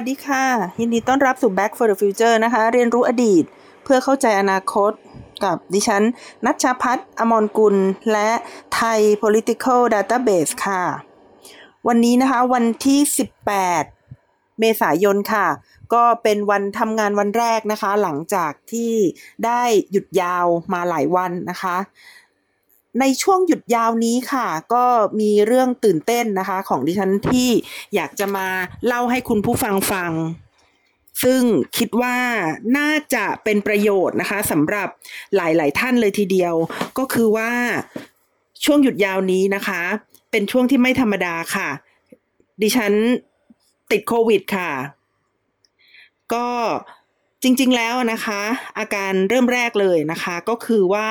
สวัสดีค่ะ ยินดีต้อนรับสู่ Back for the Future นะคะ เรียนรู้อดีต เพื่อเข้าใจอนาคตกับดิฉัน นัชชาพัฒน์อมรกุล และไทย political database ค่ะ วันนี้นะคะวันที่ 18 เมษายนค่ะ ก็เป็นวันทำงานวันแรกนะคะ หลังจากที่ได้หยุดยาวมาหลายวันนะคะ ในช่วงหยุดยาวนี้ค่ะ ก็มีเรื่องตื่นเต้นนะคะ ของดิฉันที่อยากจะมาเล่าให้คุณผู้ฟังฟัง ซึ่งคิดว่าน่าจะเป็นประโยชน์นะคะสำหรับหลาย ๆ ท่านเลยทีเดียว ก็คือว่าช่วงหยุดยาวนี้นะคะ เป็นช่วงที่ไม่ธรรมดาค่ะ ดิฉันติดโควิดค่ะ ก็จริง ๆ แล้วนะคะ อาการเริ่มแรกเลยนะคะ ก็คือว่า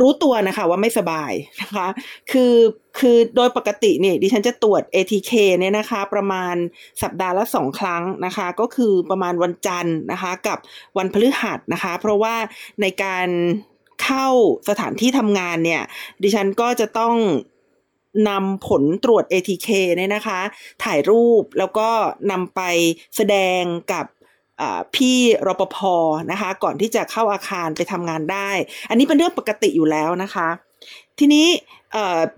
รู้ตัวนะคะว่าไม่สบายนะคะ คือคือโดยปกติเนี่ยดิฉันจะตรวจ ATK เนี่ยนะคะ ประมาณสัปดาห์ละสองครั้งนะคะ ก็คือประมาณวันจันทร์นะคะ กับวันพฤหัสนะคะ เพราะว่าในการเข้าสถานที่ทำงานเนี่ย ดิฉันก็จะต้องนำผลตรวจ ATK เนี่ยนะคะ ถ่ายรูปแล้วก็นำไปแสดงกับ พี่รปภนะคะ ก่อนที่จะเข้าอาคารไปทำงานได้ อันนี้เป็นเรื่องปกติอยู่แล้วนะคะ ทีนี้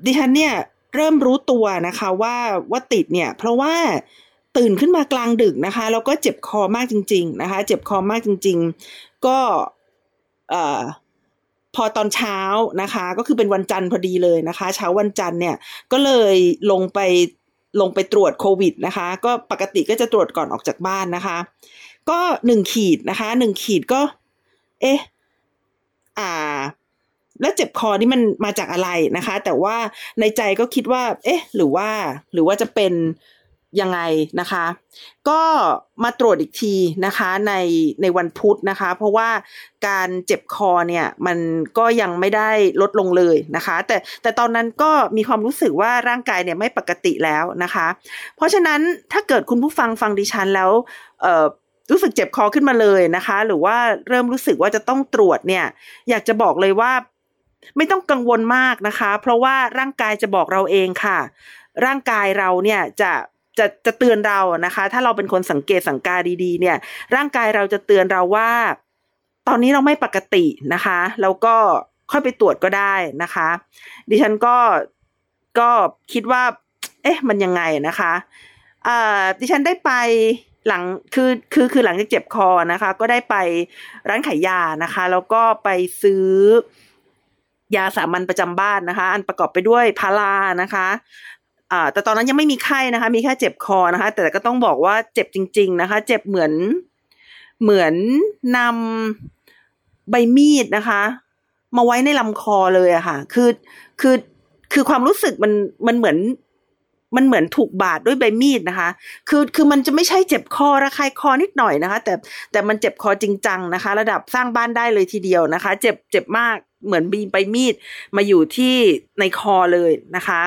ดิฉันเนี่ยเริ่มรู้ตัวนะคะว่าว่าติดเนี่ย เพราะว่าตื่นขึ้นมากลางดึกนะคะแล้วก็เจ็บคอมากจริง ๆนะคะ เจ็บคอมากจริง ๆ ก็พอตอนเช้านะคะ ก็คือเป็นวันจันทร์พอดีเลยนะคะ เช้าวันจันทร์เนี่ยก็เลยลงไปลงไปตรวจโควิดนะคะ ก็ปกติก็จะตรวจก่อนออกจากบ้านนะคะ ก็หนึ่งขีดนะคะหนึ่งขีดก็ เอ๊ะอ่า แล้วเจ็บคอนี่มันมาจากอะไรนะคะ แต่ว่าในใจก็คิดว่า เอ๊ะ หรือว่า หรือว่าจะเป็นยังไงนะคะ ก็มาตรวจอีกทีนะคะในในวันพุธนะคะ เพราะว่าการเจ็บคอเนี่ยมันก็ยังไม่ได้ลดลงเลยนะคะ แต่แต่ตอนนั้นก็มีความรู้สึกว่าร่างกายเนี่ยไม่ปกติแล้วนะคะ เพราะฉะนั้นถ้าเกิดคุณผู้ฟังฟังดิฉันแล้วเออ รู้สึกเจ็บคอขึ้นมาเลยนะคะ หรือว่าเริ่มรู้สึกว่าจะต้องตรวจเนี่ย อยากจะบอกเลยว่า ไม่ต้องกังวลมากนะคะ เพราะว่าร่างกายจะบอกเราเองค่ะ ร่างกายเราเนี่ยจะจะจะเตือนเรานะคะ ถ้าเราเป็นคนสังเกตสังกาดีๆ เนี่ย ร่างกายเราจะเตือนเราว่า ตอนนี้เราไม่ปกตินะคะ แล้วก็ค่อยไปตรวจก็ได้นะคะ ดิฉันก็ก็คิดว่า เอ๊ะ มันยังไงนะคะอ่าดิฉันได้ไป หลังคือคือคือหลังจากเจ็บคอนะคะ ก็ได้ไปร้านขายยานะคะ แล้วก็ไปซื้อยาสามัญประจำบ้านนะคะ อันประกอบไปด้วยพารานะคะอ่าแต่ตอนนั้นยังไม่มีไข้นะคะ มีแค่เจ็บคอนะคะ แต่ก็ต้องบอกว่าเจ็บจริง ๆ นะคะ เจ็บเหมือนเหมือนนำใบมีดนะคะ มาไว้ในลำคอเลยอะค่ะ คือคือคือความรู้สึกมันมันเหมือน มันเหมือนถูกบาดด้วยใบมีดนะคะ คือคือมันจะไม่ใช่เจ็บคอระคายคอนิดหน่อยนะคะ แต่แต่มันเจ็บคอจริงจังนะคะ ระดับสร้างบ้านได้เลยทีเดียวนะคะ เจ็บเจ็บมากเหมือนบีใบมีดมาอยู่ที่ในคอเลยนะคะ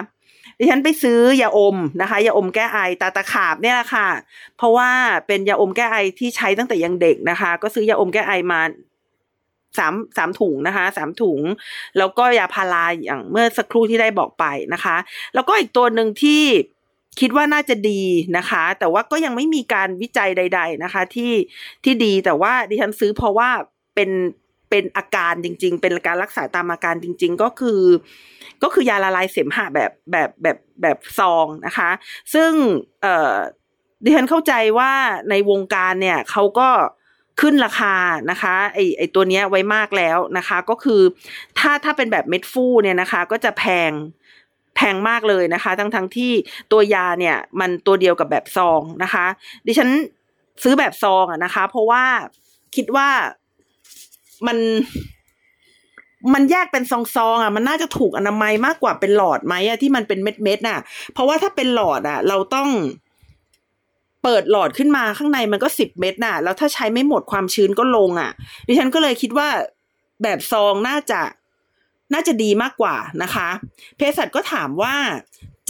ดิฉันไปซื้อยาอมนะคะยาอมแก้ไอตาตะขาบเนี่ยแหละค่ะ เพราะว่าเป็นยาอมแก้ไอที่ใช้ตั้งแต่ยังเด็กนะคะ ก็ซื้อยาอมแก้ไอมา สามสามถุงนะคะสามถุง แล้วก็ยาพาราอย่างเมื่อสักครู่ที่ได้บอกไปนะคะ แล้วก็อีกตัวหนึ่งที่คิดว่าน่าจะดีนะคะ แต่ว่าก็ยังไม่มีการวิจัยใด ๆนะคะ ที่ที่ดีแต่ว่าดิฉันซื้อเพราะว่าเป็นเป็นอาการจริง ๆ เป็นการรักษาตามอาการจริง ๆ ก็คือ ก็คือยาละลายเสมหะแบบแบบแบบแบบซองนะคะ ซึ่งเอ่อดิฉันเข้าใจว่าในวงการเนี่ยเขาก็ ขึ้นราคานะคะไอไอตัวเนี้ยไว้มากแล้วนะคะ ก็คือถ้าถ้าเป็นแบบเม็ดฟูเนี่ยนะคะ ก็จะแพงแพงมากเลยนะคะ ทั้งทั้งที่ตัวยาเนี่ยมันตัวเดียวกับแบบซองนะคะ ดิฉันซื้อแบบซองอะนะคะ เพราะว่าคิดว่ามันมันแยกเป็นซองๆอะมันน่าจะถูกอนามัยมากกว่าเป็นหลอดไหมอะที่มันเป็นเม็ดๆน่ะ เพราะว่าถ้าเป็นหลอดอะ เราต้อง เปิดหลอดขึ้นมาข้างในมันก็สิบเม็ดน่ะ แล้วถ้าใช้ไม่หมดความชื้นก็ลงอะ ดิฉันก็เลยคิดว่าแบบซองน่าจะน่าจะดีมากกว่านะคะเภสัชก็ถามว่า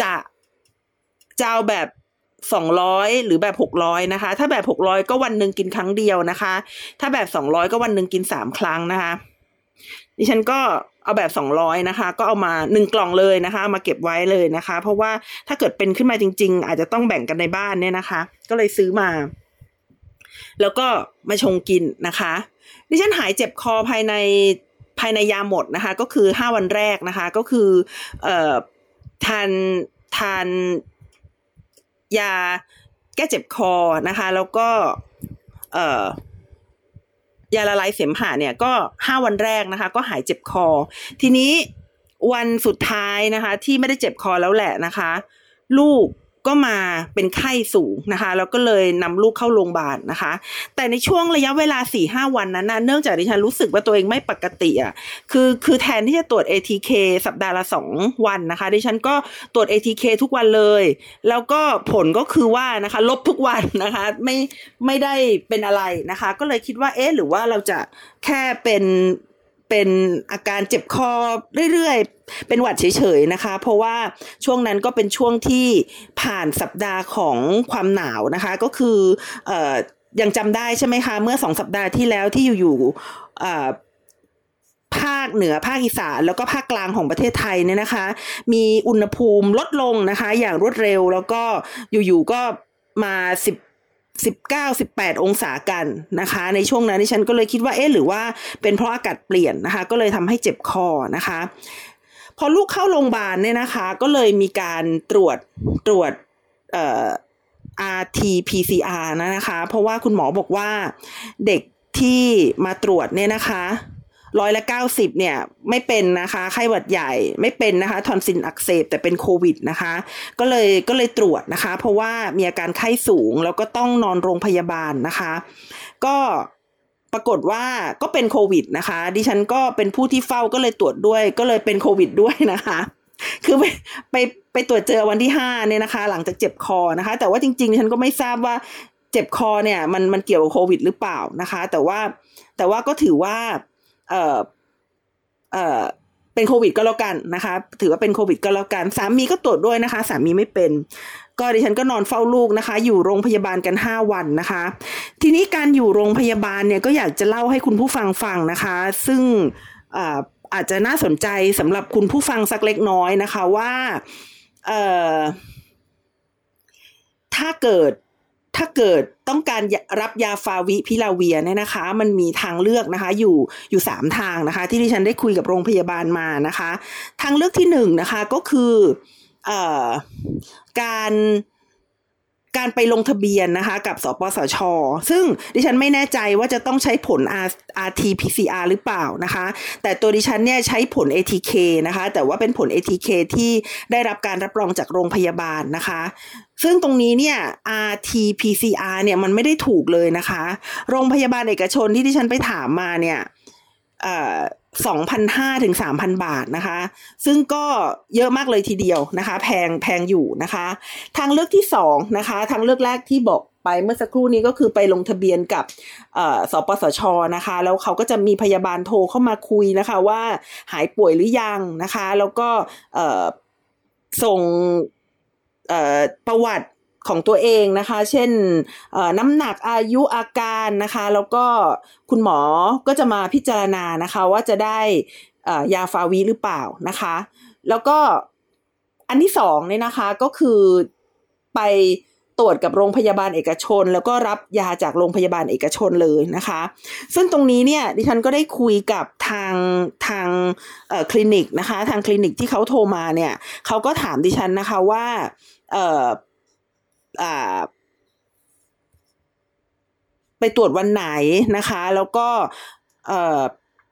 จะจะเอาแบบสองร้อยหรือแบบหกร้อยนะคะ ถ้าแบบหกร้อยก็วันหนึ่งกินครั้งเดียวนะคะ ถ้าแบบสองร้อยก็วันหนึ่งกินสามครั้งนะคะ ดิฉันก็ เอาแบบสองร้อยนะคะ ก็เอามาหนึ่งกล่องเลยนะคะ มาเก็บไว้เลยนะคะ เพราะว่าถ้าเกิดเป็นขึ้นมาจริง ๆ อาจจะต้องแบ่งกันในบ้านเนี่ยนะคะ ก็เลยซื้อมา แล้วก็มาชงกินนะคะดิฉันหายเจ็บคอภายในภายในยาหมดนะคะ ก็คือห้าวันแรกนะคะ ก็คือเอ่อทานทานยาแก้เจ็บคอนะคะ แล้วก็เอ่อ ยาละลายเสมหะเนี่ยก็ห้าวันแรกนะคะ ก็หายเจ็บคอ ทีนี้วันสุดท้ายนะคะ ที่ไม่ได้เจ็บคอแล้วแหละนะคะ ลูก ก็มาเป็นไข้สูงนะคะ แล้วก็เลยนำลูกเข้าโรงพยาบาลนะคะ แต่ในช่วงระยะเวลาสี่ห้าวันนั้นนะเนื่องจากดิฉันรู้สึกว่าตัวเองไม่ปกติอะคือคือแทนที่จะตรวจ ATK สัปดาห์ละสองวันนะคะ ดิฉันก็ตรวจ ATK ทุกวันเลย แล้วก็ผลก็คือว่านะคะ ลบทุกวันนะคะ ไม่ไม่ได้เป็นอะไรนะคะ ก็เลยคิดว่าเอ๊ะหรือว่าเราจะแค่เป็น เป็นอาการเจ็บคอเรื่อยๆ เป็นหวัดเฉยๆนะคะ เพราะว่าช่วงนั้นก็เป็นช่วงที่ผ่านสัปดาห์ของความหนาวนะคะ ก็คือเอ่อยังจำได้ใช่ไหมคะ เมื่อสองสัปดาห์ที่แล้วที่อยู่ๆเอ่อภาคเหนือภาคอีสานแล้วก็ภาคกลางของประเทศไทยเนี่ยนะคะ มีอุณหภูมิลดลงนะคะ อย่างรวดเร็วแล้วก็อยู่ๆก็มาสิบ สิบเก้าสิบแปดองศากันนะคะ ในช่วงนั้นดิฉันก็เลยคิดว่าเอ๊ะหรือว่าเป็นเพราะอากาศเปลี่ยนนะคะ ก็เลยทำให้เจ็บคอนะคะ พอลูกเข้าโรงพยาบาลเนี่ยนะคะ ก็เลยมีการตรวจตรวจเอ่อ RT-PCR นะคะ เพราะว่าคุณหมอบอกว่าเด็กที่มาตรวจเนี่ยนะคะ ร้อยละเก้าสิบเนี่ยไม่เป็นนะคะไข้หวัดใหญ่ไม่เป็นนะคะทอนซิลอักเสบแต่เป็นโควิดนะคะ ก็เลยก็เลยตรวจนะคะ เพราะว่ามีอาการไข้สูงแล้วก็ต้องนอนโรงพยาบาลนะคะ ก็ปรากฏว่าก็เป็นโควิดนะคะ ดิฉันก็เป็นผู้ที่เฝ้าก็เลยตรวจด้วย ก็เลยเป็นโควิดด้วยนะคะคือไปไปไปตรวจเจอวันที่ห้าเนี่ยนะคะ หลังจากเจ็บคอนะคะ แต่ว่าจริงๆฉันก็ไม่ทราบว่าเจ็บคอเนี่ยมันมันเกี่ยวกับโควิดหรือเปล่านะคะ แต่ว่าแต่ว่าก็ถือว่า เอ่อเอ่อเป็นโควิดก็แล้วกันนะคะ ถือว่าเป็นโควิดก็แล้วกัน สามีก็ตรวจด้วยนะคะ สามีไม่เป็น ก็ดิฉันก็นอนเฝ้าลูกนะคะ อยู่โรงพยาบาลกันห้าวันนะคะ ทีนี้การอยู่โรงพยาบาลเนี่ยก็อยากจะเล่าให้คุณผู้ฟังฟังนะคะ ซึ่งอาจจะน่าสนใจสำหรับคุณผู้ฟังสักเล็กน้อยนะคะว่าเอ่อถ้าเกิด ถ้าเกิดต้องการรับยาฟาวิพิลาเวียเนี่ยนะคะ มันมีทางเลือกนะคะอยู่อยู่สามทางนะคะ ที่ดิฉันได้คุยกับโรงพยาบาลมานะคะ ทางเลือกที่หนึ่งนะคะก็คืออการ การไปลงทะเบียนนะคะ กับสปสช ซึ่งดิฉันไม่แน่ใจว่าจะต้องใช้ผล rt pcr หรือเปล่านะคะ แต่ตัวดิฉันเนี่ยใช้ผล atk นะคะ แต่ว่าเป็นผล atk ที่ได้รับการรับรองจากโรงพยาบาลนะคะ ซึ่งตรงนี้เนี่ย rt pcr เนี่ยมันไม่ได้ถูกเลยนะคะ โรงพยาบาลเอกชนที่ดิฉันไปถามมาเนี่ยเอ่อ 2,500ถึง3,000 บาทนะคะ ซึ่งก็เยอะมากเลยทีเดียวนะคะ แพงแพงอยู่นะคะ ทางเลือกที่2นะคะ ทางเลือกแรกที่บอกไปเมื่อสักครู่นี้ก็คือไปลงทะเบียนกับสปสชนะคะ แล้วเขาก็จะมีพยาบาลโทรเข้ามาคุยนะคะว่าหายป่วยหรือยังนะคะ แล้วก็ส่งประวัติ ของตัวเองนะคะ เช่นน้ำหนักอายุอาการนะคะ แล้วก็คุณหมอก็จะมาพิจารณานะคะว่าจะได้ยาฟาวีหรือเปล่านะคะ แล้วก็อันที่สองเนี่ยนะคะก็คือไปตรวจกับโรงพยาบาลเอกชน แล้วก็รับยาจากโรงพยาบาลเอกชนเลยนะคะ ซึ่งตรงนี้เนี่ยดิฉันก็ได้คุยกับทางทางคลินิกนะคะ ทางคลินิกที่เขาโทรมาเนี่ยเขาก็ถามดิฉันนะคะว่า ไปตรวจวันไหนนะคะ แล้วก็เอ่อ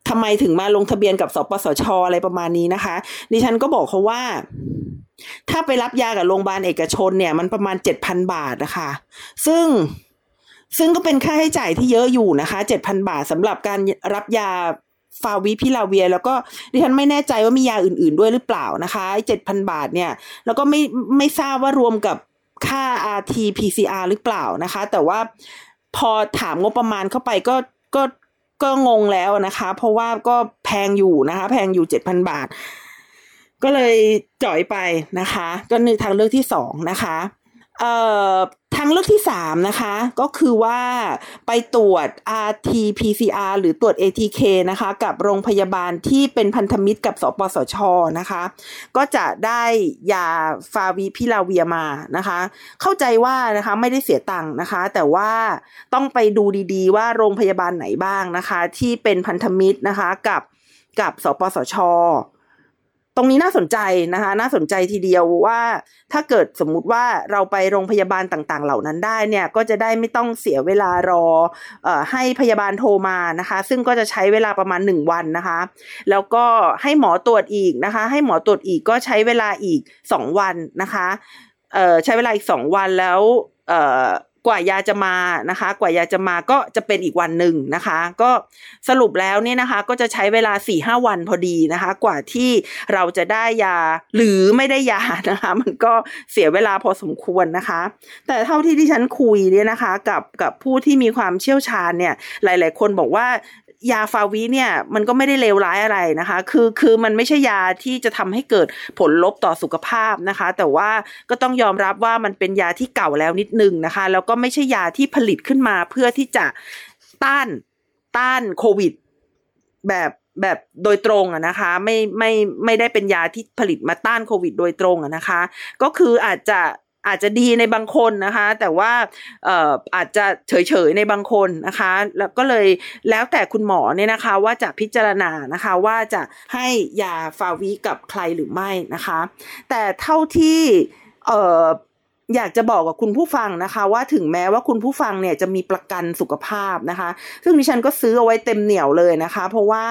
ทำไมถึงมาลงทะเบียนกับสปสชอะไรประมาณนี้นะคะ ดิฉันก็บอกเขาว่า ถ้าไปรับยากับโรงพยาบาลเอกชนเนี่ย มันประมาณเจ็ดพันบาทนะคะ ซึ่งซึ่งก็เป็นค่าใช้จ่ายที่เยอะอยู่นะคะเจ็ดพันบาทสำหรับการรับยาฟาวิพิลาเวีย แล้วก็ดิฉันไม่แน่ใจว่ามียาอื่น ๆด้วยหรือเปล่านะคะเจ็ดพันบาทเนี่ย แล้วก็ไม่ไม่ทราบว่ารวมกับ ค่า RT-PCR หรือเปล่านะคะ แต่ว่าพอถามงบประมาณเข้าไปก็ก็ก็งงแล้วนะคะ เพราะว่าก็แพงอยู่นะคะ แพงอยู่เจ็ดพันบาท ก็เลยจ่อยไปนะคะ ก็นึกทางเลือกที่สองนะคะ เอ่อทางเลือกที่สามนะคะ ก็คือว่าไปตรวจ RT-PCR หรือตรวจ ATK นะคะ กับโรงพยาบาลที่เป็นพันธมิตรกับสปสชนะคะ ก็จะได้ยาฟาวิพิลาเวียมานะคะ เข้าใจว่านะคะไม่ได้เสียตังค์นะคะ แต่ว่าต้องไปดูดีๆ ว่าโรงพยาบาลไหนบ้างนะคะ ที่เป็นพันธมิตรนะคะกับกับสปสช ตรงนี้น่าสนใจนะคะ น่าสนใจทีเดียวว่า ถ้าเกิดสมมุติว่าเราไปโรงพยาบาลต่าง ๆ เหล่านั้นได้เนี่ยก็จะได้ไม่ต้องเสียเวลารออให้พยาบาลโทรมานะคะ ซึ่งก็จะใช้เวลาประมาณหนึ่งวันนะคะ แล้วก็ให้หมอตรวจอีกนะคะ ให้หมอตรวจอีกก็ใช้เวลาอีกสองวันนะคะใช้เวลาอีกสองวันแล้ว กว่ายาจะมานะคะ กว่ายาจะมาก็จะเป็นอีกวันหนึ่งนะคะ ก็สรุปแล้วเนี่ยนะคะ ก็จะใช้เวลาสี่ห้าวันพอดีนะคะ กว่าที่เราจะได้ยาหรือไม่ได้ยานะคะ มันก็เสียเวลาพอสมควรนะคะ แต่เท่าที่ที่ฉันคุยเนี่ยนะคะ กับกับผู้ที่มีความเชี่ยวชาญเนี่ยหลาย ๆ คนบอกว่า ยาฟาวิเนี่ยมันก็ไม่ได้เลวร้ายอะไรนะคะ คือคือมันไม่ใช่ยาที่จะทำให้เกิดผลลบต่อสุขภาพนะคะ แต่ว่าก็ต้องยอมรับว่ามันเป็นยาที่เก่าแล้วนิดนึงนะคะ แล้วก็ไม่ใช่ยาที่ผลิตขึ้นมาเพื่อที่จะต้านต้านโควิด แบบแบบโดยตรงอะนะคะ ไม่ไม่ไม่ได้เป็นยาที่ผลิตมาต้านโควิด โดยตรงอะนะคะ ก็คืออาจจะ อาจจะดีในบางคนนะคะ แต่ว่าเอ่ออาจจะเฉยๆในบางคนนะคะ แล้วก็เลยแล้วแต่คุณหมอเนี่ยนะคะว่าจะพิจารณานะคะว่าจะให้ยาฟาวิกับใครหรือไม่นะคะ แต่เท่าที่เอ่ออยากจะบอกกับคุณผู้ฟังนะคะ ว่าถึงแม้ว่าคุณผู้ฟังเนี่ยจะมีประกันสุขภาพนะคะ ซึ่งดิฉันก็ซื้อเอาไว้เต็มเหนียวเลยนะคะ เพราะว่า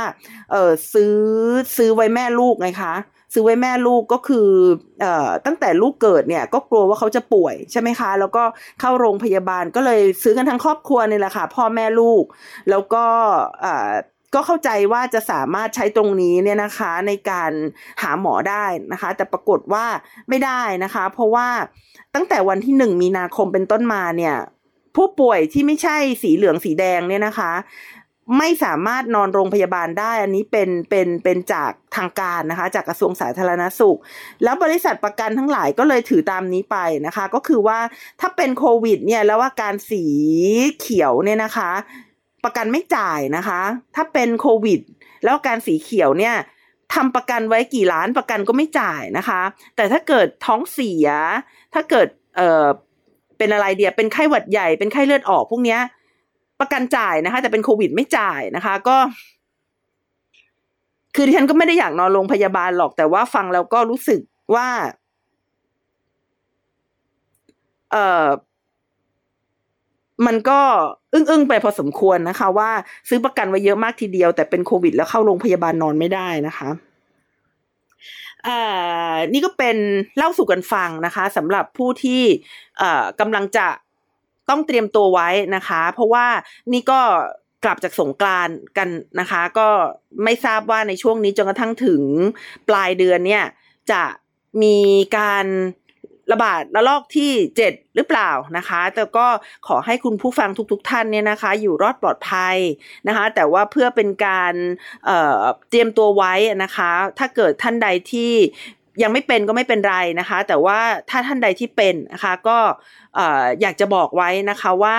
เออซื้อซื้อไว้แม่ลูกไงคะ ซื้อไว้แม่ลูกก็คืออตั้งแต่ลูกเกิดเนี่ยก็กลัวว่าเขาจะป่วยใช่ไหมคะ แล้วก็เข้าโรงพยาบาลก็เลยซื้อกันทั้งครอบครัวนี่แหละค่ะ พ่อแม่ลูก แล้วก็ก็เข้าใจว่าจะสามารถใช้ตรงนี้เนี่ยนะคะในการหาหมอได้นะคะ แต่ปรากฏว่าไม่ได้นะคะ เพราะว่าตั้งแต่วันที่หนึ่งมีนาคมเป็นต้นมาเนี่ยผู้ป่วยที่ไม่ใช่สีเหลืองสีแดงเนี่ยนะคะ ไม่สามารถนอนโรงพยาบาลได้ อันนี้เป็นเป็นเป็นจากทางการนะคะ จากกระทรวงสาธารณสุข แล้วบริษัทประกันทั้งหลายก็เลยถือตามนี้ไปนะคะ ก็คือว่าถ้าเป็นโควิด เนี่ยแล้วว่าการสีเขียวเนี่ยนะคะ ประกันไม่จ่ายนะคะ ถ้าเป็นโควิด แล้วการสีเขียวเนี่ยทำประกันไว้กี่ล้านประกันก็ไม่จ่ายนะคะ แต่ถ้าเกิดท้องเสีย ถ้าเกิดเอ่อเป็นอะไรเดียเป็นไข้หวัดใหญ่เป็นไข้เลือดออกพวกเนี้ย ประกันจ่ายนะคะ แต่เป็นโควิดไม่จ่ายนะคะ ก็ คือดิฉันก็ไม่ได้อยากนอนโรงพยาบาลหรอกแต่ว่าฟังแล้วก็รู้สึกว่า เออมันก็อึ้งๆไปพอสมควรนะคะ ว่าซื้อประกันไว้เยอะมากทีเดียว แต่เป็นโควิด แล้วเข้าโรงพยาบาลนอนไม่ได้นะคะอ่านี่ก็เป็นเล่าสู่กันฟังนะคะสำหรับผู้ที่เอ่อกำลังจะ ต้องเตรียมตัวไว้นะคะ เพราะว่านี่ก็กลับจากสงกรานกันนะคะ ก็ไม่ทราบว่าในช่วงนี้จนกระทั่งถึงปลายเดือนเนี่ยจะมีการระบาดระลอกที่เจ็ดหรือเปล่านะคะ แต่ก็ขอให้คุณผู้ฟังทุกๆทท่านเนี่ยนะคะ อยู่รอดปลอดภัยนะคะ แต่ว่าเพื่อเป็นการเเตรียมตัวไว้นะคะ ถ้าเกิดท่านใดที่ ยังไม่เป็นก็ไม่เป็นไรนะคะ แต่ว่าถ้าท่านใดที่เป็นนะคะ ก็อยากจะบอกไว้นะคะว่า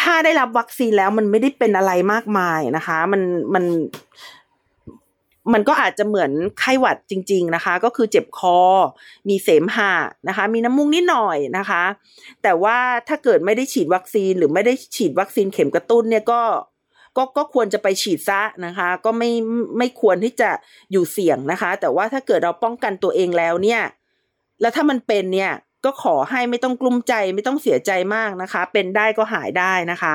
ถ้าได้รับวัคซีนแล้วมันไม่ได้เป็นอะไรมากมายนะคะ มันมันมันก็อาจจะเหมือนไข้หวัดจริง ๆนะคะ ก็คือเจ็บคอ มีเสมหะนะคะ มีน้ำมูกนิดหน่อยนะคะ แต่ว่าถ้าเกิดไม่ได้ฉีดวัคซีนหรือไม่ได้ฉีดวัคซีนเข็มกระตุ้นเนี่ยก็ ก็ก็ควรจะไปฉีดซะนะคะ ก็ไม่ไม่ควรที่จะอยู่เสี่ยงนะคะ แต่ว่าถ้าเกิดเราป้องกันตัวเองแล้วเนี่ย แล้วถ้ามันเป็นเนี่ยก็ขอให้ไม่ต้องกลุ้มใจไม่ต้องเสียใจมากนะคะ เป็นได้ก็หายได้นะคะ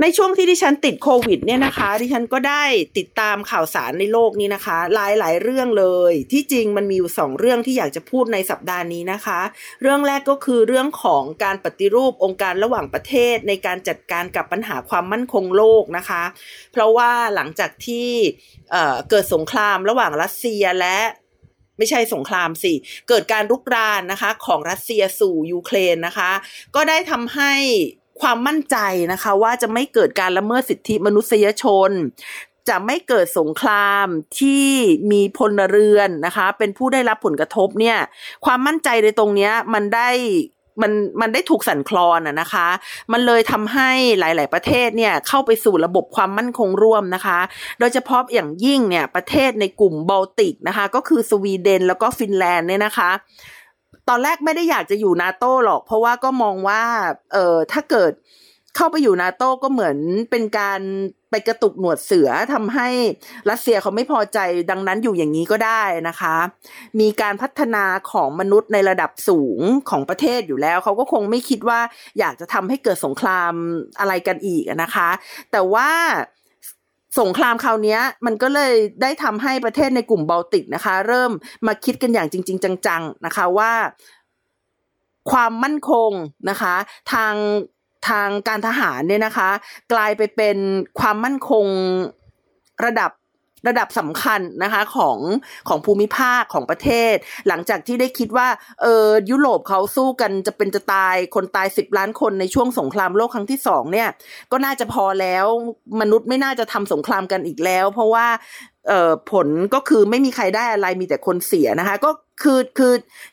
ในช่วงที่ดิฉันติดโควิดเนี่ยนะคะดิฉันก็ได้ติดตามข่าวสารในโลกนี้นะคะ หลายหลายเรื่องเลย ที่จริงมันมีอยู่สองเรื่องที่อยากจะพูดในสัปดาห์นี้นะคะ เรื่องแรกก็คือเรื่องของการปฏิรูปองค์การระหว่างประเทศในการจัดการกับปัญหาความมั่นคงโลกนะคะ เพราะว่าหลังจากที่เเกิดสงครามระหว่างรัสเซียและไม่ใช่สงครามสิ เกิดการรุกรานนะคะของรัสเซียสู่ยูเครนนะคะ ก็ได้ทำให้ ความมั่นใจนะคะ ว่าจะไม่เกิดการละเมิดสิทธิมนุษยชน จะไม่เกิดสงครามที่มีพลเรือนนะคะ เป็นผู้ได้รับผลกระทบเนี่ย ความมั่นใจในตรงนี้มันได้มันมันได้ถูกสั่นคลอนอะนะคะ มันเลยทำให้หลาย ๆ ประเทศเนี่ยเข้าไปสู่ระบบความมั่นคงร่วมนะคะ โดยเฉพาะอย่างยิ่งเนี่ยประเทศในกลุ่มบอลติกนะคะ ก็คือสวีเดนแล้วก็ฟินแลนด์เนี่ยนะคะ ตอนแรกไม่ได้อยากจะอยู่นาโต้หรอก เพราะว่าก็มองว่า เออถ้าเกิดเข้าไปอยู่นาโต้ก็เหมือนเป็นการไปกระตุกหนวดเสือทำให้รัสเซียเขาไม่พอใจดังนั้นอยู่อย่างนี้ก็ได้นะคะ มีการพัฒนาของมนุษย์ในระดับสูงของประเทศอยู่แล้ว เขาก็คงไม่คิดว่าอยากจะทำให้เกิดสงครามอะไรกันอีกนะคะ แต่ว่า สงครามคราวนี้มันก็เลยได้ทำให้ประเทศในกลุ่มบอลติกนะคะ เริ่มมาคิดกันอย่างจริง ๆ จังๆนะคะว่าความมั่นคงนะคะ ทางทางการทหารเนี่ยนะคะ กลายไปเป็นความมั่นคงระดับ ระดับสำคัญนะคะของของภูมิภาคของประเทศ หลังจากที่ได้คิดว่าเออยุโรปเขาสู้กันจะเป็นจะตายคนตายสิบล้านคนในช่วงสงครามโลกครั้งที่สองเนี่ย ก็น่าจะพอแล้วมนุษย์ไม่น่าจะทำสงครามกันอีกแล้ว เพราะว่าเอ่อผลก็คือไม่มีใครได้อะไรมีแต่คนเสียนะคะ ก็คือคือ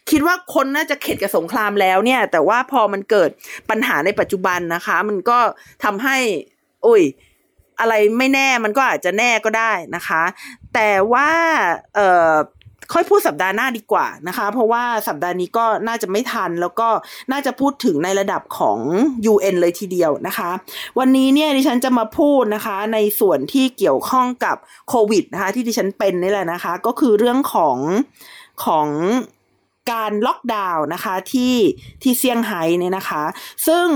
คิดว่าคนน่าจะเข็ดกับสงครามแล้วเนี่ย แต่ว่าพอมันเกิดปัญหาในปัจจุบันนะคะ มันก็ทำให้ อุ้ย อะไรไม่แน่มันก็อาจจะแน่ก็ได้นะคะ แต่ว่าเอ่อค่อยพูดสัปดาห์หน้าดีกว่านะคะ เพราะว่าสัปดาห์นี้ก็น่าจะไม่ทัน แล้วก็น่าจะพูดถึงในระดับของ UN เลยทีเดียวนะคะ วันนี้เนี่ยดิฉันจะมาพูดนะคะ ในส่วนที่เกี่ยวข้องกับโควิดนะคะ ที่ดิฉันเป็นนี่แหละนะคะ ก็คือเรื่องของของการล็อกดาวน์นะคะที่ที่เซี่ยงไฮ้เนี่ยนะคะ ซึ่ง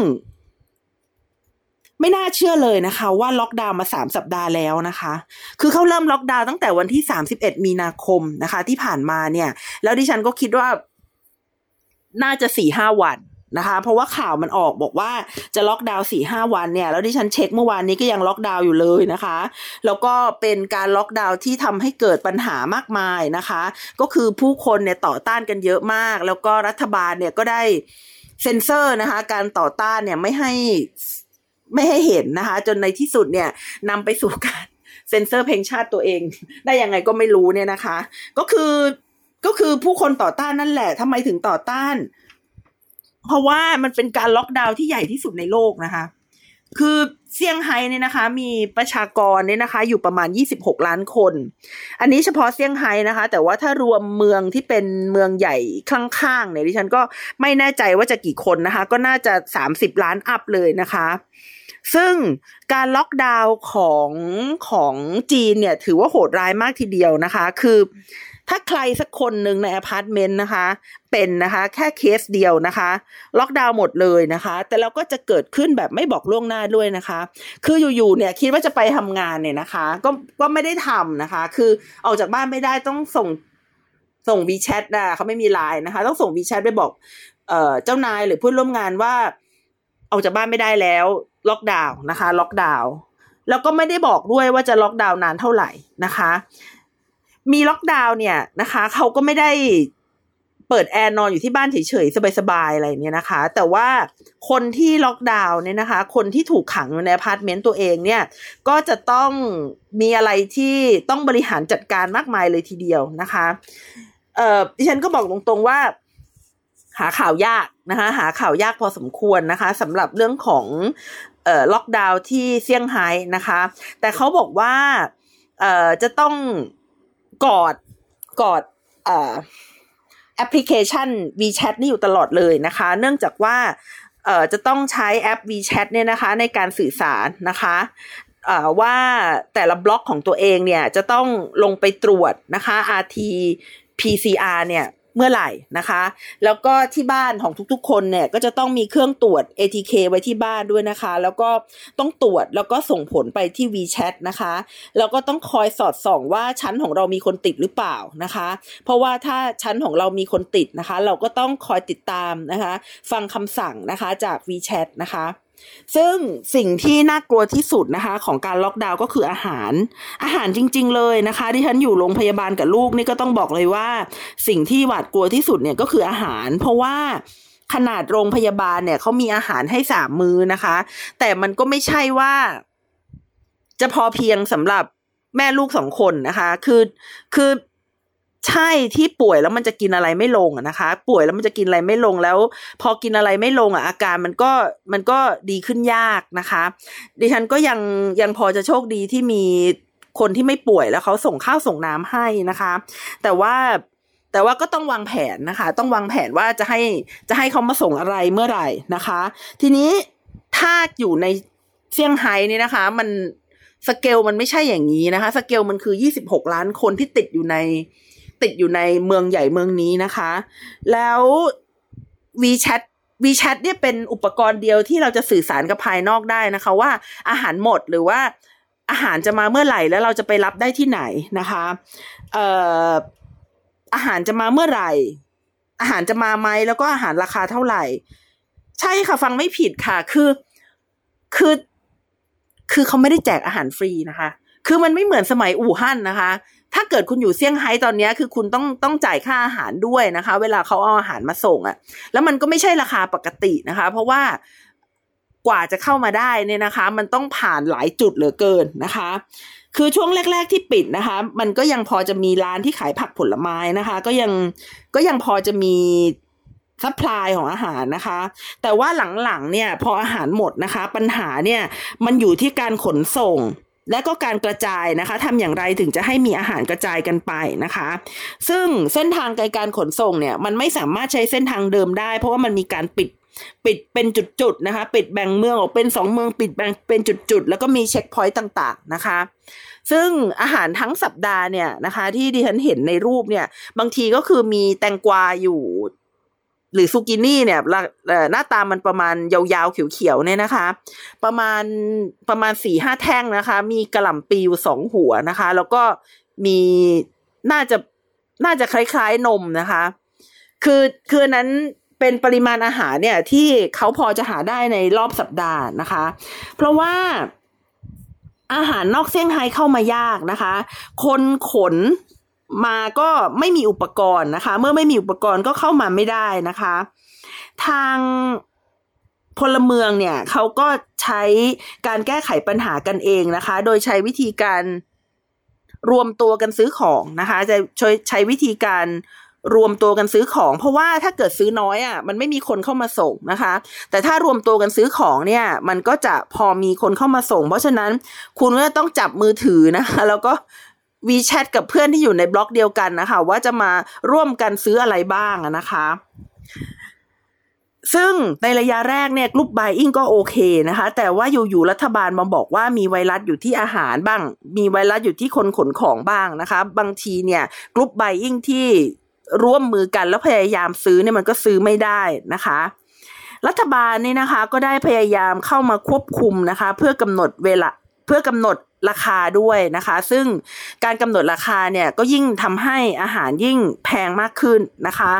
ไม่น่าเชื่อเลยนะคะ ว่าล็อกดาวน์มาสามสัปดาห์แล้วนะคะ คือเขาเริ่มล็อกดาวน์ตั้งแต่วันที่สามสิบเอ็ดมีนาคมนะคะ ที่ผ่านมาเนี่ย แล้วดิฉันก็คิดว่าน่าจะสี่ห้าวันนะคะ เพราะว่าข่าวมันออกบอกว่าจะล็อกดาวน์สี่ห้าวันเนี่ย แล้วดิฉันเช็คเมื่อวานนี้ก็ยังล็อกดาวน์อยู่เลยนะคะ แล้วก็เป็นการล็อกดาวน์ที่ทำให้เกิดปัญหามากมายนะคะ ก็คือผู้คนเนี่ยต่อต้านกันเยอะมาก แล้วก็รัฐบาลเนี่ยก็ได้เซ็นเซอร์นะคะ การต่อต้านเนี่ยไม่ให้ ไม่ให้เห็นนะคะ จนในที่สุดเนี่ยนำไปสู่การเซ็นเซอร์เพลงชาติตัวเอง ได้ยังไงก็ไม่รู้เนี่ยนะคะ ก็คือก็คือผู้คนต่อต้านนั่นแหละทำไมถึงต่อต้าน เพราะว่ามันเป็นการล็อกดาวน์ที่ใหญ่ที่สุดในโลกนะคะ คือ เซี่ยงไฮ้เนี่ยนะคะ มีประชากรเนี่ยนะคะ อยู่ประมาณ 26 ล้านคน อันนี้เฉพาะเซี่ยงไฮ้นะคะ แต่ว่าถ้ารวมเมืองที่เป็นเมืองใหญ่ข้างๆเนี่ยดิฉันก็ไม่แน่ใจว่าจะกี่คนนะคะ ก็น่าจะ 30 ล้านอัพเลยนะคะซึ่งการล็อกดาวน์ของของจีนเนี่ยถือว่าโหดร้ายมากทีเดียวนะคะ คือ ถ้าใครสักคนหนึ่งในอพาร์ตเมนต์นะคะ เป็นนะคะ แค่เคสเดียวนะคะ ล็อกดาวน์หมดเลยนะคะ แต่เราก็จะเกิดขึ้นแบบไม่บอกล่วงหน้าด้วยนะคะ คืออยู่ๆเนี่ยคิดว่าจะไปทำงานเนี่ยนะคะ ก็ก็ไม่ได้ทำนะคะ คือออกจากบ้านไม่ได้ต้องส่งส่งวีแชทนะเขาไม่มีไลน์นะคะ ต้องส่งวีแชทไปบอกเอ่อเจ้านายหรือเพื่อนร่วมงานว่าออกจากบ้านไม่ได้แล้ว ล็อกดาวน์นะคะ ล็อกดาวน์แล้วก็ไม่ได้บอกด้วยว่าจะล็อกดาวน์นานเท่าไหร่นะคะ มีล็อกดาวน์เนี่ยนะคะเขาก็ไม่ได้เปิดแอร์นอนอยู่ที่บ้านเฉยๆ สบายๆ อะไรเนี่ยนะคะ แต่ว่าคนที่ล็อกดาวน์เนี่ยนะคะ คนที่ถูกขังอยู่ในอพาร์ตเมนต์ตัวเองเนี่ย ก็จะต้องมีอะไรที่ต้องบริหารจัดการมากมายเลยทีเดียวนะคะ เอ่อดิฉันก็บอกตรงๆว่า หาข่าวยากนะคะ หาข่าวยากพอสมควรนะคะสำหรับเรื่องของเอ่อล็อกดาวน์ที่เซี่ยงไฮ้นะคะ แต่เขาบอกว่าเอ่อจะต้อง กอดกอดอแอปพลิเคชัน WeChat นี่อยู่ตลอดเลยนะคะ เนื่องจากว่าจะต้องใช้แอป WeChat เนี่ยนะคะในการสื่อสารนะคะว่าแต่ละบล็อกของตัวเองเนี่ยจะต้องลงไปตรวจนะคะ RT PCR เนี่ย เมื่อไหร่นะคะ แล้วก็ที่บ้านของทุกๆ คนเนี่ยก็จะต้องมีเครื่องตรวจ ATK ไว้ที่บ้านด้วยนะคะ แล้วก็ต้องตรวจแล้วก็ส่งผลไปที่ WeChat นะคะ แล้วก็ต้องคอยสอดส่องว่าชั้นของเรามีคนติดหรือเปล่านะคะ เพราะว่าถ้าชั้นของเรามีคนติดนะคะ เราก็ต้องคอยติดตามนะคะ ฟังคำสั่งนะคะจาก WeChat นะคะ ซึ่งสิ่งที่น่ากลัวที่สุดนะคะ ของการล็อกดาวน์ก็คืออาหาร อาหารจริง ๆ เลยนะคะ ที่ฉันอยู่โรงพยาบาลกับลูกนี่ก็ต้องบอกเลยว่า สิ่งที่หวาดกลัวที่สุดเนี่ยก็คืออาหาร เพราะว่าขนาดโรงพยาบาลเนี่ยเขามีอาหารให้สามมื้อนะคะ แต่มันก็ไม่ใช่ว่า จะพอเพียงสำหรับแม่ลูกสองคนนะคะ คือคือ ใช่ที่ป่วยแล้วมันจะกินอะไรไม่ลงนะคะ ป่วยแล้วมันจะกินอะไรไม่ลงแล้ว พอกินอะไรไม่ลงอะอาการมันก็มันก็ดีขึ้นยากนะคะ ดิฉันก็ยังยังพอจะโชคดีที่มีคนที่ไม่ป่วยแล้วเขาส่งข้าวส่งน้ำให้นะคะ แต่ว่าแต่ว่าก็ต้องวางแผนนะคะ ต้องวางแผนว่าจะให้จะให้เขามาส่งอะไรเมื่อไหร่นะคะ ทีนี้ถ้าอยู่ในเซี่ยงไฮ้นี่นะคะ มันสเกลมันไม่ใช่อย่างนี้นะคะ สเกลมันคือยี่สิบหกล้านคนที่ติดอยู่ใน ติดอยู่ในเมืองใหญ่เมืองนี้นะคะ แล้ว WeChat WeChat เนี่ยเป็นอุปกรณ์เดียวที่เราจะสื่อสารกับภายนอกได้นะคะ ว่าอาหารหมดหรือว่าอาหารจะมาเมื่อไหร่แล้วเราจะไปรับได้ที่ไหนนะคะเอ่ออาหารจะมาเมื่อไหร่ อาหารจะมาไหมแล้วก็อาหารราคาเท่าไหร่ ใช่ค่ะฟังไม่ผิดค่ะ คือคือคือเขาไม่ได้แจกอาหารฟรีนะคะ คือมันไม่เหมือนสมัยอู่ฮั่นนะคะ ถ้าเกิดคุณอยู่เซี่ยงไฮ้ตอนนี้คือคุณต้องต้องจ่ายค่าอาหารด้วยนะคะ เวลาเขาเอาอาหารมาส่งอ่ะ แล้วมันก็ไม่ใช่ราคาปกตินะคะ เพราะว่ากว่าจะเข้ามาได้เนี่ยนะคะ มันต้องผ่านหลายจุดเหลือเกินนะคะ คือช่วงแรก ๆที่ปิดนะคะ มันก็ยังพอจะมีร้านที่ขายผักผลไม้นะคะ ก็ยังก็ยังพอจะมี supply ของอาหารนะคะ แต่ว่าหลังๆเนี่ยพออาหารหมดนะคะ ปัญหาเนี่ยมันอยู่ที่การขนส่ง และก็การกระจายนะคะทำอย่างไรถึงจะให้มีอาหารกระจายกันไปนะคะ ซึ่งเส้นทางการขนส่งเนี่ยมันไม่สามารถใช้เส้นทางเดิมได้ เพราะว่ามันมีการปิดปิดเป็นจุดๆนะคะ ปิดแบ่งเมืองออกเป็นสองเมืองปิดแบ่งเป็นจุดๆ แล้วก็มีเช็คพอยต์ต่างๆนะคะ ซึ่งอาหารทั้งสัปดาห์เนี่ยนะคะ ที่ดิฉันเห็นในรูปเนี่ย บางทีก็คือมีแตงกวาอยู่ หรือซูกินี่เนี่ยหน้าตามันประมาณยาวๆเขียวๆเนี่ยนะคะ ประมาณประมาณสี่ห้าแท่งนะคะ มีกระหล่ำปีอยู่สองหัวนะคะ แล้วก็มีน่าจะน่าจะคล้ายๆนมนะคะ คือคือนั้นเป็นปริมาณอาหารเนี่ยที่เขาพอจะหาได้ในรอบสัปดาห์นะคะ เพราะว่าอาหารนอกเซี่ยงไฮ้เข้ามายากนะคะ คนขน มาก็ไม่มีอุปกรณ์นะคะ เมื่อไม่มีอุปกรณ์ก็เข้ามาไม่ได้นะคะ ทางพลเมืองเนี่ยเขาก็ใช้การแก้ไขปัญหากันเองนะคะ โดยใช้วิธีการรวมตัวกันซื้อของนะคะ จะใช้วิธีการรวมตัวกันซื้อของ เพราะว่าถ้าเกิดซื้อน้อยอะมันไม่มีคนเข้ามาส่งนะคะ แต่ถ้ารวมตัวกันซื้อของเนี่ย มันก็จะพอมีคนเข้ามาส่ง เพราะฉะนั้นคุณก็ต้องจับมือถือนะคะแล้วก็ วีแชทกับเพื่อนที่อยู่ในบล็อกเดียวกันนะคะ ว่าจะมาร่วมกันซื้ออะไรบ้างนะคะ ซึ่งในระยะแรกเนี่ยกลุ่มบายอิงก็โอเคนะคะ แต่ว่าอยู่ๆรัฐบาลมาบอกว่ามีไวรัสอยู่ที่อาหารบ้าง มีไวรัสอยู่ที่คนขนของบ้างนะคะ บางทีเนี่ยกลุ่มบายอิงที่ร่วมมือกันแล้วพยายามซื้อเนี่ยมันก็ซื้อไม่ได้นะคะรัฐบาลนี่นะคะก็ได้พยายามเข้ามาควบคุมนะคะ เพื่อกำหนดเวลาเพื่อกำหนด ราคาด้วยนะคะ ซึ่งการกำหนดราคาเนี่ยก็ยิ่งทำให้อาหารยิ่งแพงมากขึ้นนะคะ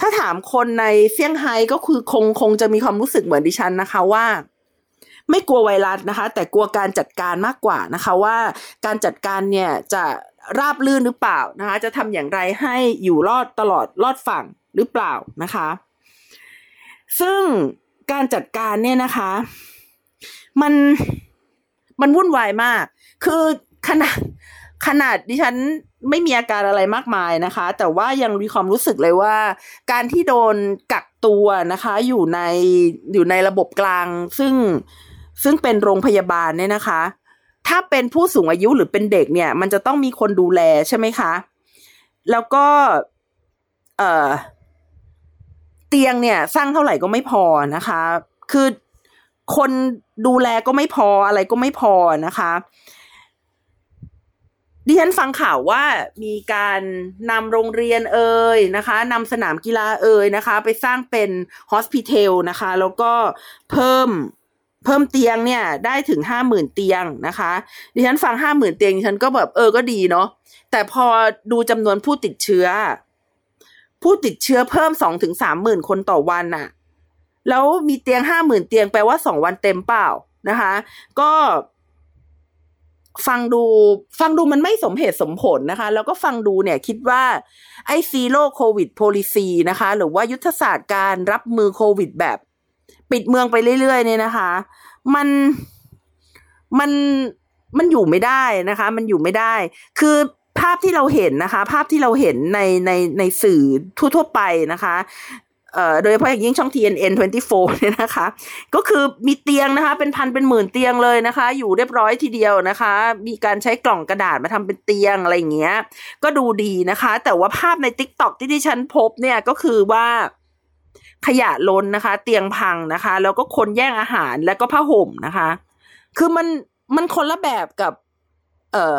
ถ้าถามคนในเซี่ยงไฮ้ก็คือคงคงจะมีความรู้สึกเหมือนดิฉันนะคะว่าไม่กลัวไวรัสนะคะ แต่กลัวการจัดการมากกว่านะคะว่าการจัดการเนี่ยจะราบลื่นหรือเปล่านะคะ จะทำอย่างไรให้อยู่รอดตลอดรอดฝั่งหรือเปล่านะคะ ซึ่งการจัดการเนี่ยนะคะ มัน มันวุ่นวายมาก คือขนาดขนาดดิฉันไม่มีอาการอะไรมากมายนะคะ แต่ว่ายังมีความรู้สึกเลยว่า การที่โดนกักตัวนะคะ อยู่ในอยู่ในระบบกลาง ซึ่งซึ่งเป็นโรงพยาบาลเนี่ยนะคะ ถ้าเป็นผู้สูงอายุหรือเป็นเด็กเนี่ย มันจะต้องมีคนดูแลใช่ไหมคะ แล้วก็ เอ่อ เตียงเนี่ย สร้างเท่าไหร่ก็ไม่พอนะคะ คือ คนดูแลก็ไม่พออะไรก็ไม่พอนะคะดิฉันฟังข่าวว่ามีการนำโรงเรียนเอ่ยนะคะนำสนามกีฬาเอ่ยนะคะ ไปสร้างเป็นฮอสพิทลนะคะ แล้วก็เพิ่มเพิ่มเตียงเนี่ยได้ถึงห้าหมื่นเตียงนะคะ ดิฉันฟังห้าหมื่นเตียงดิฉันก็แบบเออก็ดีเนาะแต่พอดูจำนวนผู้ติดเชื้อ ผู้ติดเชื้อเพิ่มสองถึงสามหมื่นคนต่อวันน่ะ แล้วมีเตียงห้าหมื่นเตียงแปลว่าสองวันเต็มเปล่านะคะ ก็ ฟังดูฟังดูมันไม่สมเหตุสมผลนะคะ แล้วก็ฟังดูเนี่ยคิดว่า ไอ Zero Covid Policy นะคะ หรือว่ายุทธศาสตร์การรับมือโควิดแบบ ปิดเมืองไปเรื่อยๆเนี่ยนะคะ มันมันมันอยู่ไม่ได้นะคะ มันอยู่ไม่ได้ คือภาพที่เราเห็นนะคะ ภาพที่เราเห็นในในในสื่อทั่วๆไปนะคะ โดยเฉพาะอย่างยิ่งช่อง TNN 24เนี่ยนะคะ ก็คือมีเตียงนะคะ เป็นพันเป็นหมื่นเตียงเลยนะคะ อยู่เรียบร้อยทีเดียวนะคะ มีการใช้กล่องกระดาษมาทำเป็นเตียงอะไรอย่างเงี้ย ก็ดูดีนะคะ แต่ว่าภาพใน t ิ k t o k ที่ที่ฉันพบเนี่ยก็คือว่าขยะล้นนะคะ เตียงพังนะคะ แล้วก็คนแย่งอาหารแล้วก็ผ้าห่มนะคะ คือมันมันคนละแบบกับ เอ่อ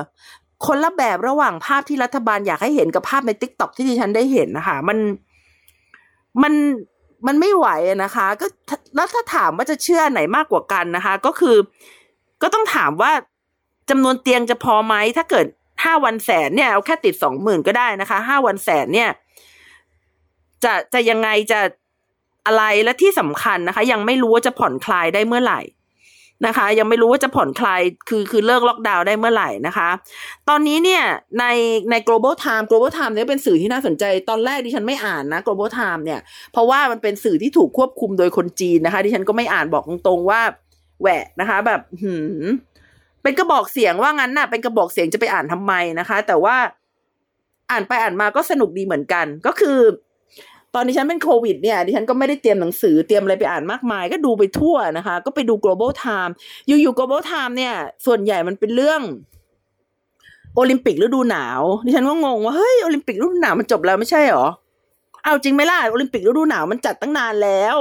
คนละแบบระหว่างภาพที่รัฐบาลอยากให้เห็นกับภาพในติ๊กต็อกที่ดิฉันได้เห็นนะคะ มัน มันมันไม่ไหวนะคะ ก็แล้วถ้าถามว่าจะเชื่อไหนมากกว่ากันนะคะ ก็คือ ก็ต้องถามว่าจำนวนเตียงจะพอไหมถ้าเกิดห้าวันแสนเนี่ยเอาแค่ติดสองหมื่นก็ได้นะคะห้าวันแสนเนี่ย จะจะยังไงจะอะไรและที่สำคัญนะคะ ยังไม่รู้ว่าจะผ่อนคลายได้เมื่อไหร่ นะคะ ยังไม่รู้ว่าจะผ่อนคลายคือคือเลิกล็อกดาวน์ได้เมื่อไหร่นะคะ ตอนนี้เนี่ยในใน global time global time เนี่ยเป็นสื่อที่น่าสนใจตอนแรกดิฉันไม่อ่านนะ global time เนี่ย เพราะว่ามันเป็นสื่อที่ถูกควบคุมโดยคนจีนนะคะ ดิฉันก็ไม่อ่านบอกตรงๆว่าแหวะนะคะ แบบหืมเป็นกระบอกเสียงว่างั้นน่ะเป็นกระบอกเสียงจะไปอ่านทำไมนะคะ แต่ว่าอ่านไปอ่านมาก็สนุกดีเหมือนกัน ก็คือ ตอนนี้ฉันเป็นโควิดเนี่ยดิฉันก็ไม่ได้เตรียมหนังสือเตรียมอะไรไปอ่านมากมาย ก็ดูไปทั่วนะคะ ก็ไปดู global time อยู่ๆ global time เนี่ย ส่วนใหญ่มันเป็นเรื่องโอลิมปิกฤดูหนาวดิฉันก็งงว่าเฮ้ยโอลิมปิกฤดูหนาวมันจบแล้วไม่ใช่หรอเอาจริงไหมล่ะโอลิมปิกฤดูหนาวมันจัดตั้งนานแล้ว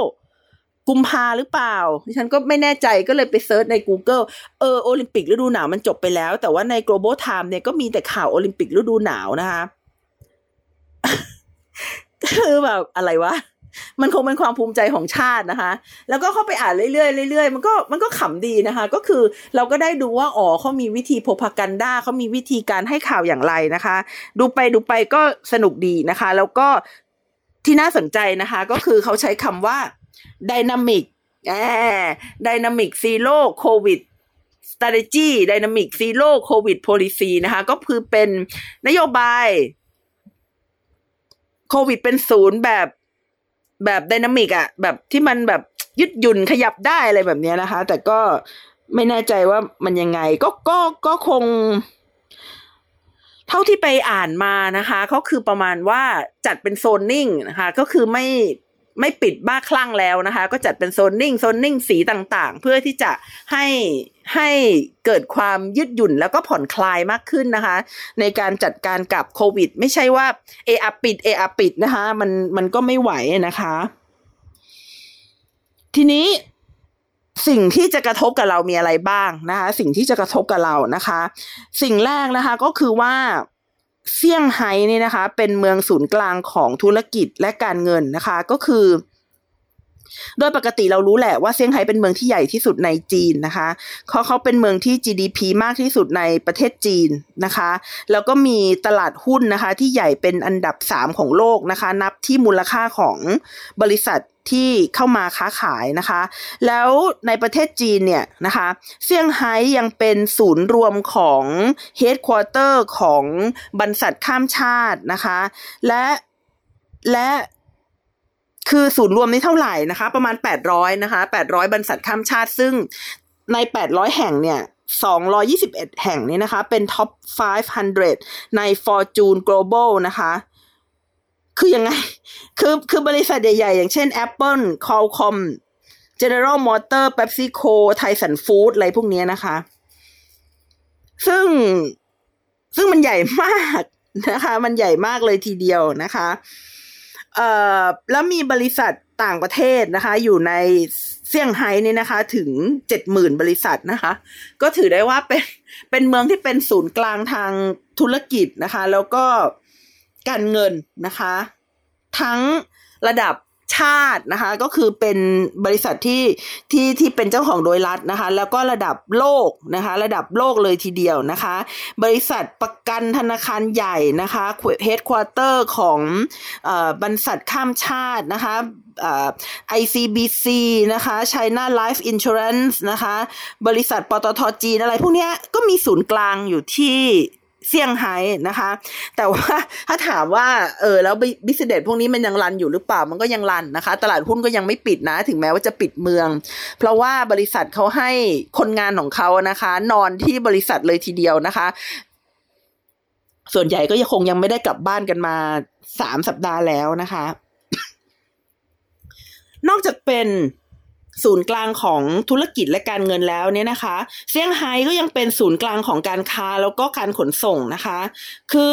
กุมภาหรือเปล่าดิฉันก็ไม่แน่ใจก็เลยไป search ใน Google เออโอลิมปิกฤดูหนาวมันจบไปแล้ว แต่ว่าใน global time เนี่ยก็มีแต่ข่าวโอลิมปิกฤดูหนาวนะคะ คือแบบอะไรวะมันคงเป็นความภูมิใจของชาตินะคะ แล้วก็เข้าไปอ่านเรื่อยๆเรื่อยๆ มันก็มันก็ขำดีนะคะ ก็คือเราก็ได้ดูว่าอ๋อเขามีวิธีโพพากันดาเขามีวิธีการให้ข่าวอย่างไรนะคะ ดูไปดูไปก็สนุกดีนะคะ แล้วก็ที่น่าสนใจนะคะ ก็คือเขาใช้คำว่า dynamic แอ dynamic zero covid strategy dynamic zero covid policy นะคะ ก็คือเป็นนโยบาย โควิดเป็นศูนย์แบบแบบไดนามิกอะแบบที่มันแบบยืดหยุ่นขยับได้อะไรแบบนี้นะคะ แต่ก็ไม่แน่ใจว่ามันยังไง ก็ก็ก็คง เท่าที่ไปอ่านมานะคะเขาคือประมาณว่าจัดเป็นโซนนิ่งนะคะ ก็คือไม่ ไม่ปิดบ้าคลั่งแล้วนะคะ ก็จัดเป็นโซนนิ่งโซนนิ่งสีต่างๆ เพื่อที่จะให้ให้เกิดความยืดหยุ่นแล้วก็ผ่อนคลายมากขึ้นนะคะ ในการจัดการกับโควิด ไม่ใช่ว่าเออปิดเออปิดนะคะ มันมันก็ไม่ไหวนะคะ ทีนี้สิ่งที่จะกระทบกับเรามีอะไรบ้างนะคะ สิ่งที่จะกระทบกับเรานะคะ สิ่งแรกนะคะก็คือว่า เซี่ยงไฮ้นี่นะคะ เป็นเมืองศูนย์กลางของธุรกิจและการเงินนะคะ ก็คือ โดยปกติเรารู้แหละว่าเซี่ยงไฮ้เป็นเมืองที่ใหญ่ที่สุดในจีนนะคะเขาเขาเป็นเมืองที่ GDP มากที่สุดในประเทศจีนนะคะ แล้วก็มีตลาดหุ้นนะคะ ที่ใหญ่เป็นอันดับสามของโลกนะคะ นับที่มูลค่าของบริษัทที่เข้ามาค้าขายนะคะ แล้วในประเทศจีนเนี่ยนะคะเซี่ยงไฮ้ยังเป็นศูนย์รวมของ headquarter ของบรรษัทข้ามชาตินะคะ และและ คือศูนย์รวมนี้เท่าไหร่นะคะ ประมาณ 800นะคะ800 บรรษัทข้ามชาติ ซึ่งใน 800 แห่งเนี่ย221 แห่งนี้นะคะ เป็น top 500 ใน Fortune Global นะคะ คือยังไง คือคือบริษัทใหญ่ ๆ อย่างเช่น Apple Qualcomm General Motor PepsiCo Tyson Food อะไรพวกนี้นะคะ ซึ่งซึ่งมันใหญ่มากนะคะ มันใหญ่มากเลยทีเดียวนะคะ เอ่อแล้วมีบริษัทต่างประเทศนะคะ อยู่ในเซี่ยงไฮ้นี่นะคะ ถึงเจ็ดหมื่นบริษัทนะคะ ก็ถือได้ว่าเป็นเป็นเมืองที่เป็นศูนย์กลางทางธุรกิจนะคะ แล้วก็การเงินนะคะ ทั้งระดับ ชาตินะคะ ก็คือเป็นบริษัทที่ที่ที่เป็นเจ้าของโดยรัฐนะคะ แล้วก็ระดับโลกนะคะ ระดับโลกเลยทีเดียวนะคะ บริษัทประกันธนาคารใหญ่นะคะเฮดควอเตอร์ของบริษัทข้ามชาตินะคะ ICBC นะคะ China Life Insurance นะคะ บริษัทปตทจีนอะไรพวกนี้ก็มีศูนย์กลางอยู่ที่ เซี่ยงไฮ้นะคะ แต่ว่าถ้าถามว่าเออแล้วบิสเนสพวกนี้มันยังรันอยู่หรือเปล่ามันก็ยังรันนะคะ ตลาดหุ้นก็ยังไม่ปิดนะ ถึงแม้ว่าจะปิดเมือง เพราะว่าบริษัทเขาให้คนงานของเขานะคะ นอนที่บริษัทเลยทีเดียวนะคะ ส่วนใหญ่ก็ยังคงยังไม่ได้กลับบ้านกันมาสามสัปดาห์แล้วนะคะ นอกจากเป็น ศูนย์กลางของธุรกิจและการเงินแล้วเนี่ยนะคะเซี่ยงไฮ้ก็ยังเป็นศูนย์กลางของการค้าแล้วก็การขนส่งนะคะ คือ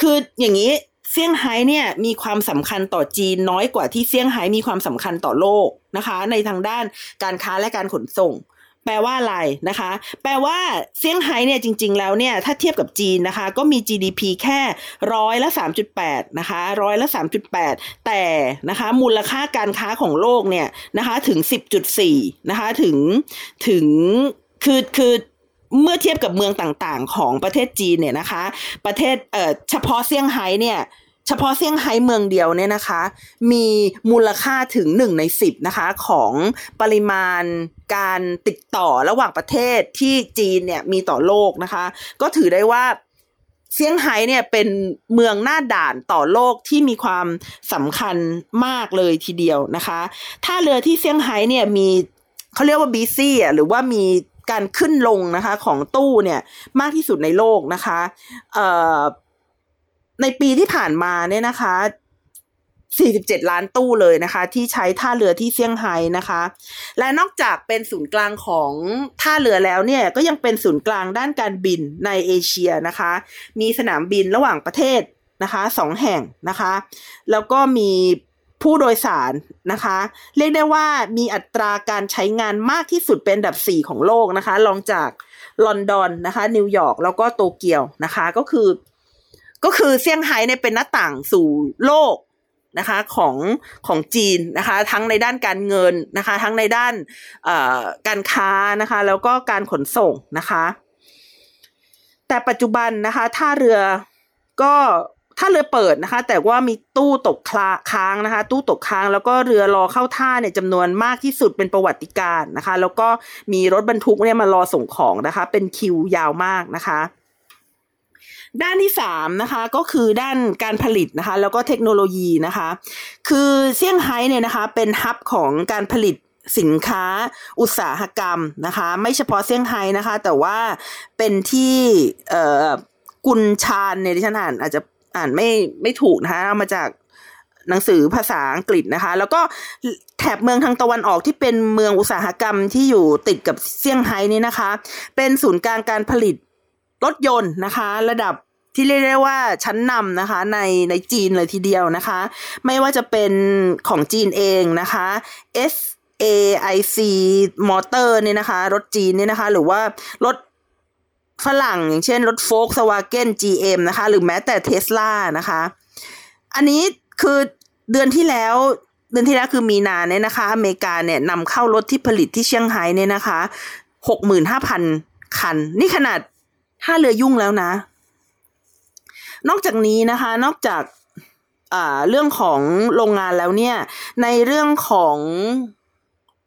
คืออย่างนี้เซี่ยงไฮ้เนี่ยมีความสำคัญต่อจีนน้อยกว่าที่เซี่ยงไฮ้มีความสำคัญต่อโลกนะคะ ในทางด้านการค้าและการขนส่ง แปลว่าอะไรนะคะ แปลว่าเซี่ยงไฮ้เนี่ยจริง ๆ แล้วเนี่ยถ้าเทียบกับจีนนะคะ ก็มี GDP แค่ร้อยละสามจุดแปดนะคะร้อยละสามจุดแปดแต่นะคะมูลค่าการค้าของโลกเนี่ยนะคะถึงสิบจุดสี่นะคะถึงถึงคือคือเมื่อเทียบกับเมืองต่างๆ ของประเทศจีนเนี่ยนะคะ ประเทศเอ่อเฉพาะเซี่ยงไฮ้เนี่ย เฉพาะเซี่ยงไฮ้เมืองเดียวเนี่ยนะคะ มีมูลค่าถึงหนึ่งในสิบนะคะของปริมาณการติดต่อระหว่างประเทศที่จีนเนี่ยมีต่อโลกนะคะ ก็ถือได้ว่าเซี่ยงไฮ้เนี่ยเป็นเมืองหน้าด่านต่อโลกที่มีความสำคัญมากเลยทีเดียวนะคะท่าเรือที่เซี่ยงไฮ้เนี่ยมีเขาเรียกว่าบีซี่อะหรือว่ามีการขึ้นลงนะคะของตู้เนี่ยมากที่สุดในโลกนะคะ เอ่อ ในปีที่ผ่านมาเนี่ยนะคะ 47 ล้านตู้เลยนะคะ ที่ใช้ท่าเรือที่เซี่ยงไฮ้นะคะ และนอกจากเป็นศูนย์กลางของท่าเรือแล้วเนี่ยก็ยังเป็นศูนย์กลางด้านการบินในเอเชียนะคะ มีสนามบินระหว่างประเทศนะคะสองแห่งนะคะ แล้วก็มีผู้โดยสารนะคะ เรียกได้ว่ามีอัตราการใช้งานมากที่สุดเป็นอันดับ 4 ของโลกนะคะรองจากลอนดอนนะคะนิวยอร์กแล้วก็โตเกียวนะคะก็คือ ก็คือเซี่ยงไฮ้เนี่ยเป็นหน้าต่างสู่โลกนะคะของของจีนนะคะทั้งในด้านการเงินนะคะทั้งในด้านการค้านะคะแล้วก็การขนส่งนะคะแต่ปัจจุบันนะคะท่าเรือก็ท่าเรือเปิดนะคะ แต่ว่ามีตู้ตกค้างนะคะ ตู้ตกค้างแล้วก็เรือรอเข้าท่าเนี่ยจำนวนมากที่สุดเป็นประวัติการนะคะ แล้วก็มีรถบรรทุกเนี่ยมารอส่งของนะคะ เป็นคิวยาวมากนะคะ ด้านที่สามนะคะก็คือด้านการผลิตนะคะแล้วก็เทคโนโลยีนะคะ คือเซี่ยงไฮ้เนี่ยนะคะเป็นฮับของการผลิตสินค้าอุตสาหกรรมนะคะ ไม่เฉพาะเซี่ยงไฮ้นะคะ แต่ว่าเป็นที่เอ่อกุนชานเนี่ยที่ฉันอ่านอาจจะอ่านไม่ไม่ถูกนะคะเอามาจากหนังสือภาษาอังกฤษนะคะ แล้วก็แถบเมืองทางตะวันออกที่เป็นเมืองอุตสาหกรรมที่อยู่ติดกับเซี่ยงไฮ้นี่นะคะ เป็นศูนย์กลางการผลิตรถยนต์นะคะ ระดับ ที่เรียกได้ว่าชั้นนำนะคะในในจีนเลยทีเดียวนะคะ ไม่ว่าจะเป็นของจีนเองนะคะ S AIC Motor เนี่ยนะคะ รถจีนเนี่ยนะคะ หรือว่ารถฝรั่งอย่างเช่นรถโฟล์กสวาเกน GM นะคะ หรือแม้แต่เทสลานะคะ อันนี้คือเดือนที่แล้วเดือนที่แล้วคือมีนาเนี่ยนะคะ อเมริกาเนี่ยนำเข้ารถที่ผลิตที่เชียงไฮ้เนี่ยนะคะหกหมื่นห้าพันคัน นี่ขนาดท่าเรือยุ่งแล้วนะ นอกจากนี้นะคะ นอกจากเรื่องของโรงงานแล้วเนี่ย ในเรื่องของ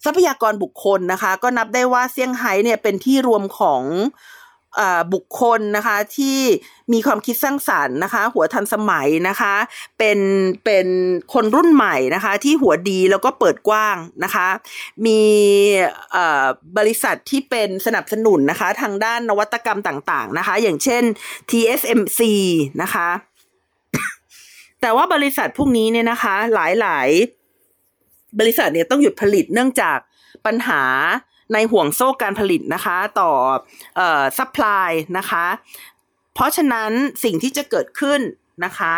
ทรัพยากรบุคคลนะคะ ก็นับได้ว่าเซี่ยงไฮ้เนี่ยเป็นที่รวมของ บุคคลนะคะที่มีความคิดสร้างสารรค์นะคะ หัวทันสมัยนะคะ เป็นเป็นคนรุ่นใหม่นะคะที่หัวดีแล้วก็เปิดกว้างนะคะ มีบริษัทที่เป็นสนับสนุนนะคะ ทางด้านนวัตกรรมต่างๆนะคะ อย่างเช่น TSMC นะคะ แต่ว่าบริษัทพวกนี้เนี่ยนะคะ หลายๆ บริษัทเนี่ยต้องหยุดผลิตเนื่องจากปัญหา ในห่วงโซ่การผลิตนะคะ ต่อซัพพลายนะคะ เพราะฉะนั้นสิ่งที่จะเกิดขึ้นนะคะ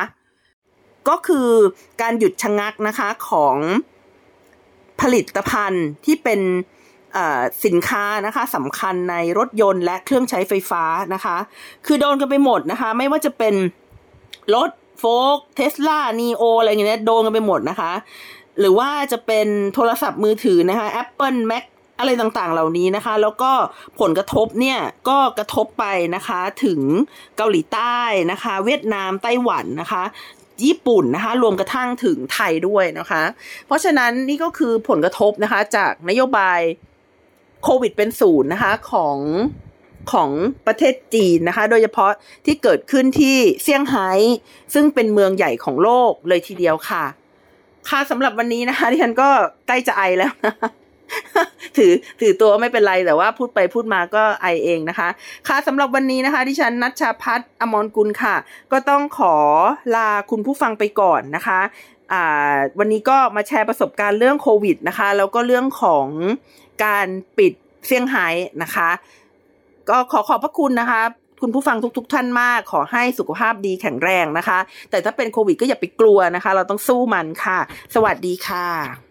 ก็คือการหยุดชะงักนะคะของผลิตภัณฑ์ที่เป็นสินค้านะคะสำคัญในรถยนต์และเครื่องใช้ไฟฟ้านะคะ คือโดนกันไปหมดนะคะ ไม่ว่าจะเป็นรถโฟล์กเทสลานีโออะไรอย่างเงี้ยโดนกันไปหมดนะคะ หรือว่าจะเป็นโทรศัพท์มือถือนะคะ Apple Mac อะไรต่างๆเหล่านี้นะคะ แล้วก็ผลกระทบเนี่ยก็กระทบไปนะคะถึงเกาหลีใต้นะคะ เวียดนามไต้หวันนะคะญี่ปุ่นนะคะรวมกระทั่งถึงไทยด้วยนะคะ เพราะฉะนั้นนี่ก็คือผลกระทบนะคะจากนโยบายโควิดเป็นศูนย์นะคะของของประเทศจีนนะคะ โดยเฉพาะที่เกิดขึ้นที่เซี่ยงไฮ้ซึ่งเป็นเมืองใหญ่ของโลกเลยทีเดียวค่ะ ค่ะสำหรับวันนี้นะคะที่ฉันก็ใกล้จะไอแล้วนะ ถือถือตัวไม่เป็นไรแต่ว่าพูดไปพูดมาก็ไอเองนะคะ ค่ะสำหรับวันนี้นะคะดิฉันนัชชาพัฒน์อมรกุลค่ะ ก็ต้องขอลาคุณผู้ฟังไปก่อนนะคะวันนี้ก็มาแชร์ประสบการณ์เรื่องโควิดนะคะ แล้วก็เรื่องของการปิดเซี่ยงไฮ้นะคะ ก็ขอขอบพระคุณนะคะ คุณผู้ฟังทุกๆท่านมาก ขอให้สุขภาพดีแข็งแรงนะคะ แต่ถ้าเป็นโควิดก็อย่าไปกลัวนะคะ เราต้องสู้มันค่ะ สวัสดีค่ะ